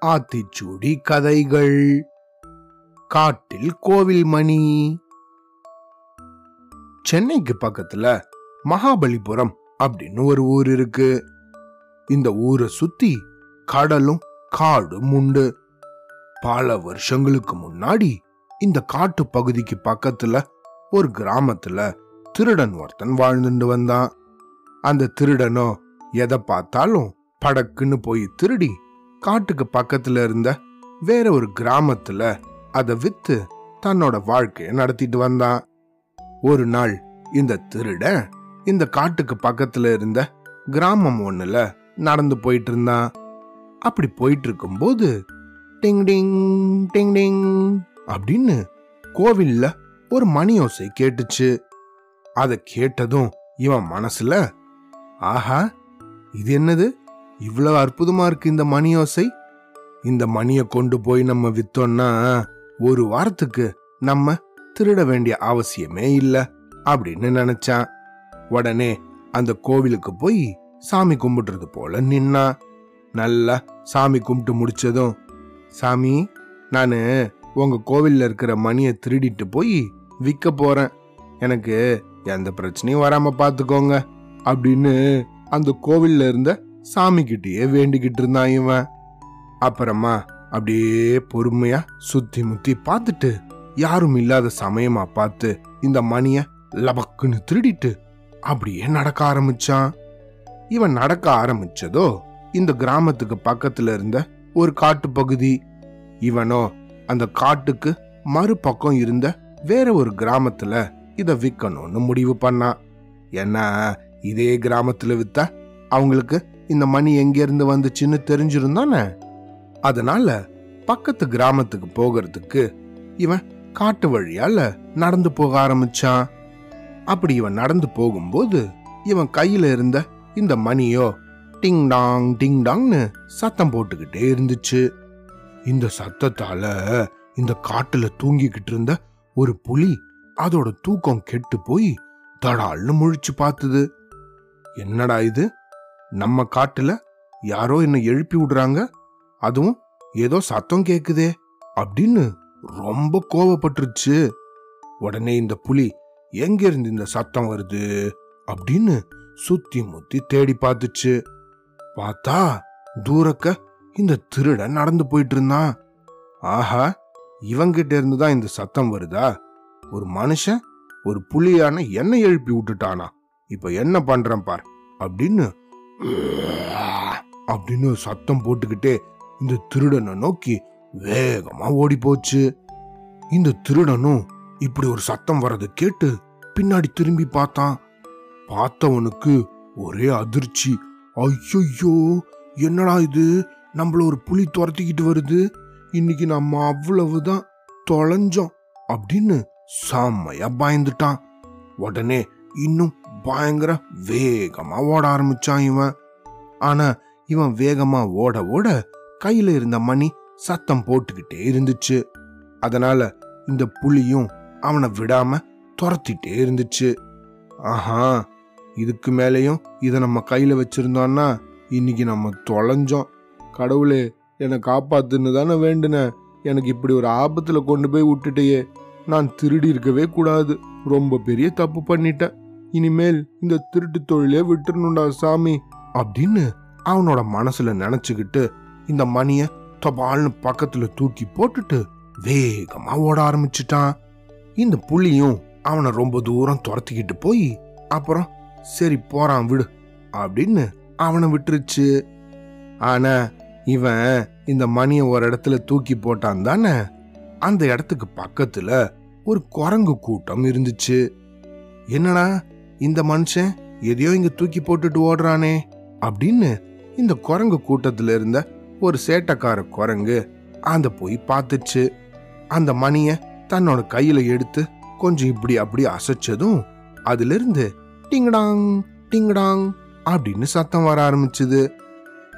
ஆத்திச்சூடி கதைகள். காட்டில் கோவில் மணி. சென்னைக்கு பக்கத்துல மகாபலிபுரம் அப்படின்னு ஒரு ஊர் இருக்கு. இந்த ஊரை சுத்தி கடலும் காடும் உண்டு. பல வருஷங்களுக்கு முன்னாடி இந்த காட்டு பகுதிக்கு பக்கத்துல ஒரு கிராமத்துல திருடன் ஒருத்தன் வாழ்ந்துட்டு வந்தான். அந்த திருடனோ எதை பார்த்தாலும் படக்குன்னு போய் திருடி காட்டுக்கு பக்கத்துல இருந்த வேற ஒரு கிராமத்துல அதை வித்து தன்னோட வாழ்க்கையை நடத்திட்டு வந்தான். ஒரு நாள் இந்த திருட இந்த காட்டுக்கு பக்கத்துல இருந்த கிராமம் ஒண்ணுல நடந்து போயிட்டு இருந்தான். அப்படி போயிட்டு இருக்கும்போது டிங் டிங் டிங் டிங் அப்படின்னு கோவில்ல ஒரு மணி ஓசை கேட்டுச்சு. அதை கேட்டதும் இவன் மனசுல ஆஹா இது என்னது? இவ்வளவு அற்புதமா இருக்கு இந்த மணி ஓசை இந்த மணியை கொண்டு போய் நம்ம வித்தோம்னா ஒரு வாரத்துக்கு நம்ம திருட வேண்டிய அவசியமே இல்ல அப்படின்னு நினைச்சான். உடனே அந்த கோவிலுக்கு போய் சாமி கும்பிடுறது போல நின்னா. நல்லா சாமி கும்பிட்டு முடிச்சதும் சாமி நானு உங்க கோவில்ல இருக்கிற மணியை திருடிட்டு போய் விற்க போறேன். எனக்கு எந்த பிரச்சனையும் வராம பாத்துக்கோங்க அப்படின்னு அந்த கோவில்ல இருந்த சாமிக்கிட்டேயே வேண்டிக்கிட்டு இருந்தான் இவன். அப்புறமா அப்படியே பொறுமையா சுத்தி முத்தி பார்த்துட்டு யாரும் இல்லாத சமயமா பார்த்து இந்த மணிய லபக்குன்னு திருடிட்டு அப்படியே நடக்க ஆரம்பிச்சான். இவன் நடக்க ஆரம்பிச்சதோ இந்த கிராமத்துக்கு பக்கத்துல இருந்த ஒரு காட்டு பகுதி. இவனோ அந்த காட்டுக்கு மறுபக்கம் இருந்த வேற ஒரு கிராமத்துல இத விற்கணும்னு முடிவு பண்ணான். ஏன்னா இதே கிராமத்துல வித்தா அவங்களுக்கு இந்த மணி எங்கேருந்து வந்துச்சுன்னு தெரிஞ்சிருந்தானே அதனால பக்கத்து கிராமத்துக்கு போகிறதுக்கு இவன் காட்டு வழியால நடந்து போக ஆரம்பிச்சான். அப்படி இவன் நடந்து போகும்போது இவன் கையில இருந்த இந்த மணியோ டிங் டாங் டிங் டாங்னு சத்தம் போட்டுக்கிட்டே இருந்துச்சு. இந்த சத்தத்தால இந்த காட்டுல தூங்கிக்கிட்டு இருந்த ஒரு புலி அதோட தூக்கம் கெட்டு போய் தடால்னு முழிச்சு பார்த்தது என்னடா இது? நம்ம காட்டுல யாரோ என்ன எழுப்பி விடுறாங்க? அதுவும் ஏதோ சத்தம் கேக்குதே அப்படின்னு ரொம்ப கோவப்பட்டுருச்சு. உடனே இந்த புலி எங்கிருந்து இந்த சத்தம் வருது? அப்படின்னு சுத்தி முத்தி தேடி பார்த்துச்சு. பார்த்தா தூரக்க இந்த திருடன் நடந்து போயிட்டு இருந்தான் ஆஹா இவங்கிட்ட இருந்து தான் இந்த சத்தம் வருதா? ஒரு மனுஷன் ஒரு புலியான என்ன எழுப்பி விட்டுட்டானா? இப்ப என்ன பண்றேன் பார்? அப்படின்னு அப்படின்னு சத்தம் போட்டுக்கிட்டே இந்த திருடனை நோக்கி வேகமா ஓடி போச்சு. இந்த திருடனும் இப்படி ஒரு சத்தம் வர்றதை கேட்டு பின்னாடி திரும்பி பார்த்தான். பார்த்தவனுக்கு ஒரே அதிர்ச்சி. ஐயோ என்னடா இது? நம்மள ஒரு புலி துரத்திக்கிட்டு வருது. இன்னைக்கு நம்ம அவ்வளவுதான் தொலைஞ்சோம் அப்படின்னு செம்மையா பயந்துட்டான். உடனே இன்னும் பயங்கர வேகமா ஓட ஆரம்பிச்சான் இவன். ஆனா இவன் வேகமா ஓட ஓட கையில இருந்த மணி சத்தம் போட்டுக்கிட்டே இருந்துச்சு. அதனால இந்த புலியும் அவனை விடாம துரத்திட்டே இருந்துச்சு. ஆஹா இதுக்கு மேலேயும் இதை நம்ம கையில வச்சிருந்தோம்னா இன்னைக்கு நம்ம தொலைஞ்சோம். கடவுளே என்னை காப்பாத்துன்னு தானே வேண்டுனேன். எனக்கு இப்படி ஒரு ஆபத்துல கொண்டு போய் விட்டுட்டேயே நான் திருடி இருக்கவே கூடாது. ரொம்ப பெரிய தப்பு பண்ணிட்டேன். இனிமேல் இந்த திருட்டு தொழிலே விட்டுறணும்டா சாமி. அப்படின்னு அவனோட மனசுல நினைச்சுக்கிட்டு இந்த மணிய தபால்னு பக்கத்துல தூக்கி போட்டுட்டு வேகமா ஓட ஆரம்பிச்சிட்டான். இந்த புள்ளியும் அவனை ரொம்ப தூரம் துரத்திக்கிட்டு போய் அப்புறம் சரி போறான் விடு அப்படின்னு அவனை விட்டுருச்சு. ஆனா இவன் இந்த மணியை ஒரு இடத்துல தூக்கி போட்டான் தானே அந்த இடத்துக்கு பக்கத்துல ஒரு குரங்கு கூட்டம் இருந்துச்சு. என்னடா இந்த மனுஷன் எதையோ இங்க தூக்கி போட்டுட்டு ஓடுறானே அப்படின்னு இந்த குரங்கு கூட்டத்துல இருந்த ஒரு சேட்டக்கார குரங்கு அந்த போய் பார்த்துச்சு. அந்த மணிய தன்னோட கையில எடுத்து கொஞ்சம் இப்படி அப்படி அசைச்சதும் அதுல இருந்து டிங்கடாங் டிங்கடாங் அப்படின்னு சத்தம் வர ஆரம்பிச்சுது.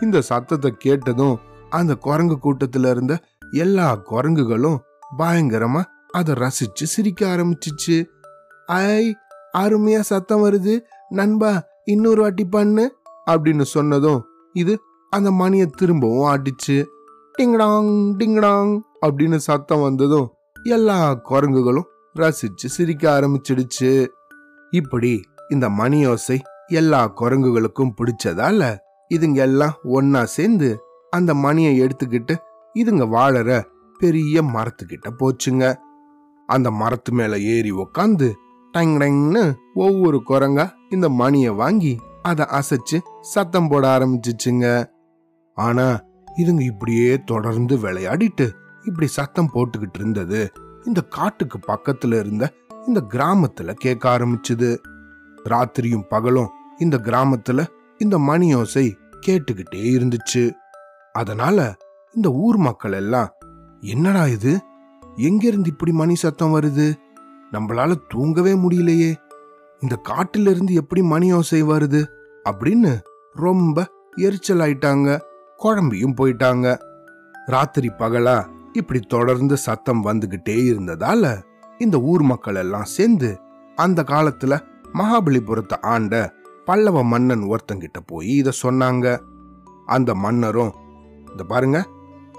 இந்த சத்தத்தை கேட்டதும் அந்த குரங்கு கூட்டத்துல இருந்த எல்லா குரங்குகளும் பயங்கரமா அதை ரசிச்சு சிரிக்க ஆரம்பிச்சிச்சு. ஐ அருமையா சத்தம் வருது. நண்பா இன்னொரு வாட்டி பண்ணு அப்படின்னு சொன்னதும் இது அந்த மணியை திரும்பவும் அடிச்சு டிங்கடாங் டிங்டாங் அப்படின்னு சத்தம் வந்ததும் எல்லா குரங்குகளும் ரசிச்சு சிரிக்க ஆரம்பிச்சிடுச்சு. இப்படி இந்த மணி ஓசை எல்லா குரங்குகளுக்கும் பிடிச்சதால இதுங்க எல்லாம் ஒன்னா சேர்ந்து அந்த மணியை எடுத்துக்கிட்டு இதுங்க வாழற பெரிய மரத்துக்கிட்ட போச்சுங்க. அந்த மரத்து மேல ஏறி உக்காந்து டங்டங்னு ஒவ்வொரு குரங்கா இந்த மணியை வாங்கி அதை அசைச்சு சத்தம் போட ஆரம்பிச்சிச்சுங்க. ஆனா இதுங்க இப்படியே தொடர்ந்து விளையாடிட்டு இப்படி சத்தம் போட்டுக்கிட்டு இருந்தது. இந்த காட்டுக்கு பக்கத்துல இருந்த இந்த கிராமத்துல கேட்க ஆரம்பிச்சுது. ராத்திரியும் பகலும் இந்த கிராமத்துல இந்த மணி ஓசை கேட்டுக்கிட்டே இருந்துச்சு. அதனால இந்த ஊர் மக்கள் எல்லாம் என்னடா இது? எங்கிருந்து இப்படி மணி சத்தம் வருது? நம்மளால தூங்கவே முடியலையே. இந்த காட்டிலிருந்து எப்படி மணி ஓசை வருது? அப்படின்னு ரொம்ப எரிச்சல் ஆயிட்டாங்க குழம்பியும் போயிட்டாங்க. ராத்திரி பகலா இப்படி தொடர்ந்து சத்தம் வந்துகிட்டே இருந்ததால இந்த ஊர் மக்கள் எல்லாம் சேர்ந்து அந்த காலத்துல மகாபலிபுரத்தை ஆண்ட பல்லவ மன்னன் ஒருத்தங்கிட்ட போய் இத சொன்னாங்க. அந்த மன்னரும் இந்த பாருங்க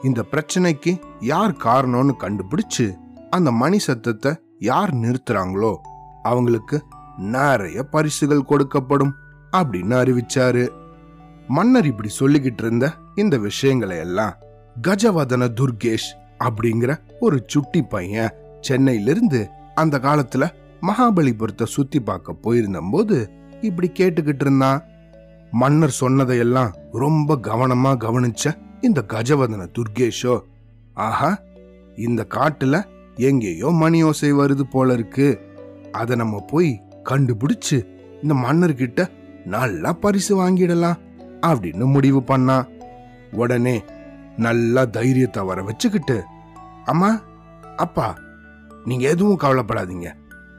இந்த பிரச்சனைக்கு யார் காரணம்னு கண்டுபிடிச்சு அந்த மணி சத்தத்தை யார் நிறுத்துறாங்களோ அவங்களுக்கு நிறைய பரிசுகள் கொடுக்கப்படும் அப்படின்னு அறிவிச்சாரு. மன்னர் இப்படி சொல்லிக்கிட்டு இருந்த இந்த விஷயங்களை எல்லாம் கஜவதன துர்கேஷ் அப்படிங்கிற ஒரு சுட்டி பையன் சென்னையிலிருந்து அந்த காலத்துல மகாபலிபுரத்தை சுத்தி பார்க்க போயிருந்த போது இப்படி கேட்டுக்கிட்டு இருந்தான். மன்னர் சொன்னதையெல்லாம் ரொம்ப கவனமா கவனிச்ச இந்த கஜவதன துர்கேஷோ ஆஹா இந்த காட்டுல எங்கேயோ மணி ஓசை வருது போல இருக்கு. அதை நம்ம போய் கண்டுபிடிச்சு இந்த மன்னர்கிட்ட நல்லா பரிசு வாங்கிடலாம் அப்படின்னு முடிவு பண்ணா. உடனே நல்லா தைரியத்தை வர வச்சுக்கிட்டு அம்மா அப்பா நீங்க எதுவும் கவலைப்படாதீங்க.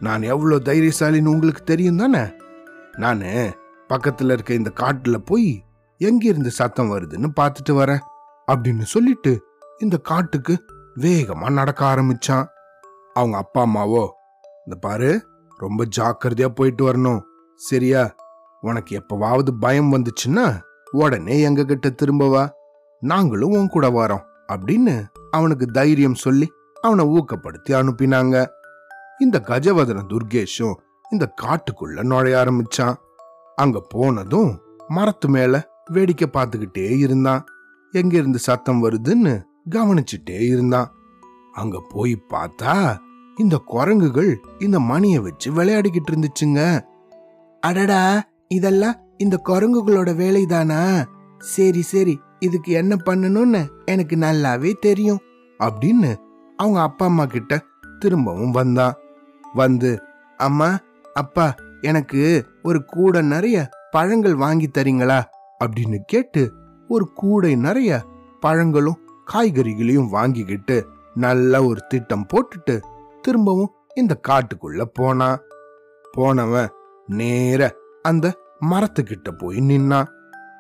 நான் எவ்வளோ தைரியசாலின்னு உங்களுக்கு தெரியும் தானே? நான் பக்கத்துல இருக்க இந்த காட்டுல போய் எங்கிருந்து சத்தம் வருதுன்னு பார்த்துட்டு வரேன் அப்படின்னு சொல்லிட்டு இந்த காட்டுக்கு வேகமா நடக்க ஆரம்பிச்சான். அவங்க அப்பா அம்மாவோ இந்த பாரு ரொம்ப ஜாக்கிரதையா போயிட்டு வரணும். சரியா? உனக்கு எப்பவாவது பயம் வந்துச்சுன்னா உடனே எங்க கிட்ட திரும்பவா நாங்களும் உன் கூட வரோம் அப்படின்னு அவனுக்கு தைரியம் சொல்லி அவனை ஊக்கப்படுத்தி அனுப்பினாங்க. இந்த கஜவதன துர்கேஷும் இந்த காட்டுக்குள்ள நுழைய ஆரம்பிச்சான். அங்க போனதும் மரத்து மேல வேடிக்கை பார்த்துக்கிட்டே இருந்தான். எங்க இருந்து சத்தம் வருதுன்னு கவனிச்சுட்டே இருந்தான். அங்க போய் பார்த்தா இந்த குரங்குகள் இந்த மணியை வச்சு விளையாடிக்கிட்டு இருந்துச்சுங்க. அடடா இதெல்லாம் இந்த குரங்குகளோட வேலைதானா? சரி சரி இதுக்கு என்ன பண்ணணும்னு எனக்கு நல்லாவே தெரியும் அப்படின்னு அவங்க அப்பா அம்மா கிட்ட திரும்பவும் வந்தான். வந்து அம்மா அப்பா எனக்கு ஒரு கூடை நிறைய பழங்கள் வாங்கி தரீங்களா? அப்படின்னு கேட்டு ஒரு கூடை நிறைய பழங்களும் காய்கறிகளையும் வாங்கிக்கிட்டு நல்ல ஒரு திட்டம் போட்டுட்டு திரும்பவும் இந்த காட்டுக்குள்ள போனான் போனவன் நேர அந்த மரத்துக்கிட்ட போய் நின்னான்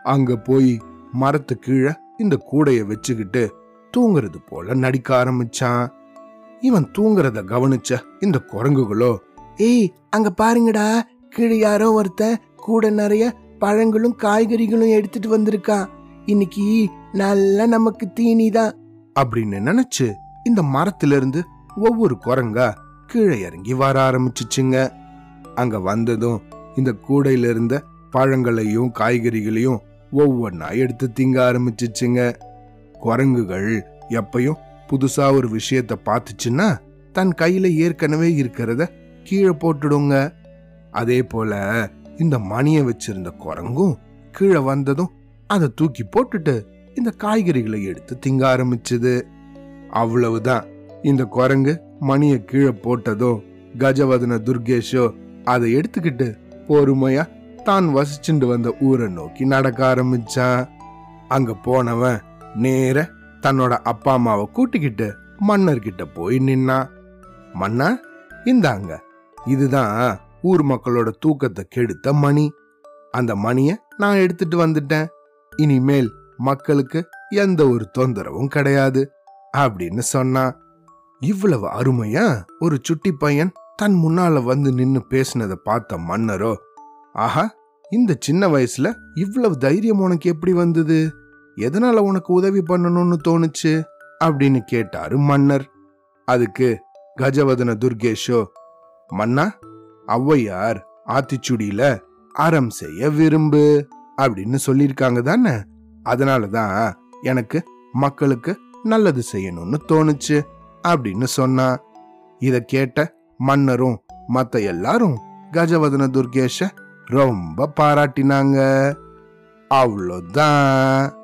அங்க போய் மரத்து கீழே இந்த கூடைய வச்சுக்கிட்டு தூங்குறது போல நடிக்க ஆரம்பிச்சான். இவன் தூங்குறத கவனிச்ச இந்த குரங்குகளோ ஏய் அங்க பாருங்கடா கீழே யாரோ ஒருத்தன் கூட நிறைய பழங்களும் காய்கறிகளும் எடுத்துட்டு வந்திருக்கான். இன்னைக்கு நல்லா நமக்கு தீனி தான் அப்படின்னு நினைச்சு இந்த மரத்துல இருந்து ஒவ்வொரு குரங்கா கீழே இறங்கி வர ஆரம்பிச்சுச்சுங்க. அங்க வந்ததும் இந்த கூடையில இருந்த பழங்களையும் காய்கறிகளையும் ஒவ்வொன்னா எடுத்து திங்க ஆரம்பிச்சுச்சுங்க. குரங்குகள் எப்பயும் புதுசா ஒரு விஷயத்த பார்த்துச்சுன்னா தன் கையில ஏற்கனவே இருக்கிறத கீழே போட்டுடுங்க. அதே போல இந்த மணியை வச்சிருந்த குரங்கும் கீழே வந்ததும் அதை தூக்கி போட்டுட்டு இந்த காய்கறிகளை எடுத்து திங்க ஆரம்பிச்சது. அவ்வளவுதான். இந்த குரங்கு மணியை கீழே போட்டதோ கஜவதன துர்கேஷோ அதை எடுத்துக்கிட்டு பொறுமையா தான் வசிச்சுண்டு வந்த ஊரை நோக்கி நடக்க ஆரம்பிச்சான். அங்க போனவன் நேர தன்னோட அப்பா அம்மாவை கூட்டிக்கிட்டு மன்னர்கிட்ட போய் நின்னான். மன்னா இந்தாங்க. இதுதான் ஊர் மக்களோட தூக்கத்தை கெடுத்த மணி. அந்த மணிய நான் எடுத்துட்டு வந்துட்டேன். இனிமேல் மக்களுக்கு எந்த ஒரு தொந்தரவும் கிடையாது அப்படின்னு சொன்னான் இவ்வளவு அருமையா ஒரு சுட்டி பையன் தன் முன்னால வந்து நின்னு பேசினதை பார்த்த மன்னரோ ஆஹா இந்த சின்ன வயசுல இவ்வளவு தைரியம் உனக்கு எப்படி வந்தது? எதனால உனக்கு உதவி பண்ணணும்னு தோணுச்சு? அப்படின்னு கேட்டாரு மன்னர். அதுக்கு கஜவதன துர்கேஷோ மன்னா ஔவையார் ஆத்திச்சுடியில அறம் செய்ய விரும்பு. அப்படின்னு சொல்லியிருக்காங்க தானே? அதனாலதான் எனக்கு மக்களுக்கு நல்லது செய்யணும்னு தோணுச்சு அப்படின்னு சொன்னா. இத கேட்ட மன்னரும் மத்த எல்லாரும் கஜவதன துர்கேஷ ரொம்ப பாராட்டினாங்க. அவ்வளோதான்.